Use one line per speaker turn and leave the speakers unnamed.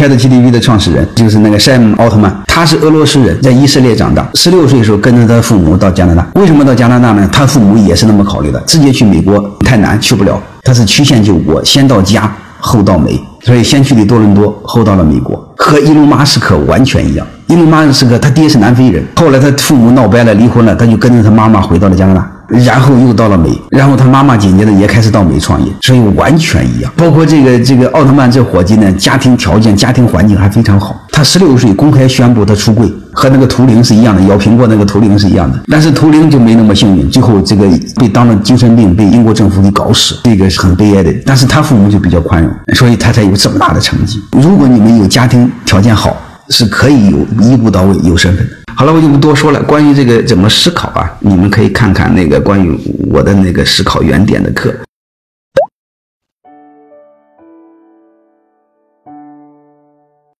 Chat GTP 的创始人就是那个 Sam 奥特曼，他是俄罗斯人，在以色列长大，十六岁的时候跟着他父母到加拿大。为什么到加拿大呢？他父母也是那么考虑的，直接去美国太难，去不了。他是曲线救国，先到家，后到美，所以先去的多伦多，后到了美国，和伊隆马斯克完全一样。伊隆马斯克他爹是南非人，后来他父母闹掰了，离婚了，他就跟着他妈妈回到了加拿大。然后又到了美，然后他妈妈紧接着也开始到美创业，所以完全一样。包括这个这个奥特曼这伙计呢，家庭条件、家庭环境还非常好。他十六岁公开宣布他出柜，和那个图灵是一样的，咬苹果那个图灵是一样的。但是图灵就没那么幸运，最后这个被当了精神病，被英国政府给搞死，这个是很悲哀的。但是他父母就比较宽容，所以他才有这么大的成绩。如果你们有家庭条件好，是可以有一步到位有身份。好了，我就不多说了。关于这个怎么思考啊，你们可以看看那个关于我的那个思考原点的课。